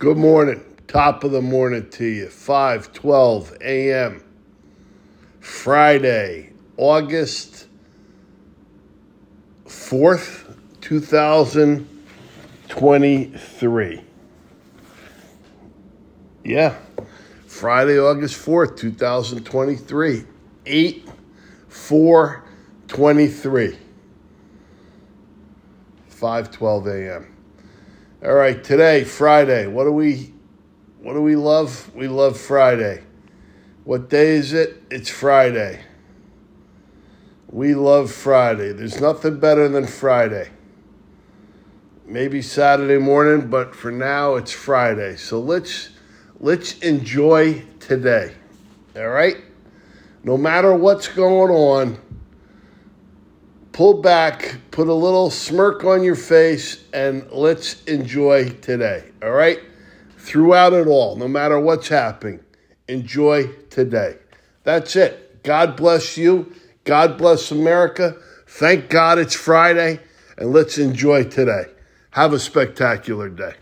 Good morning. Top of the morning to you. 5:12 a.m. Friday, August 4th, 2023. Yeah. Friday, August 4th, 2023. 8 4 23. 5:12 a.m. All right, today, Friday. What do we what do we love? We love Friday. What day is it? It's Friday. We love Friday. There's nothing better than Friday. Maybe Saturday morning, but for now it's Friday. So let's let's enjoy today. All right? No matter what's going on, pull back, put a little smirk on your face, and let's enjoy today. All right? Throughout it all, no matter what's happening, enjoy today. That's it. God bless you. God bless America. Thank God it's Friday, and let's enjoy today. Have a spectacular day.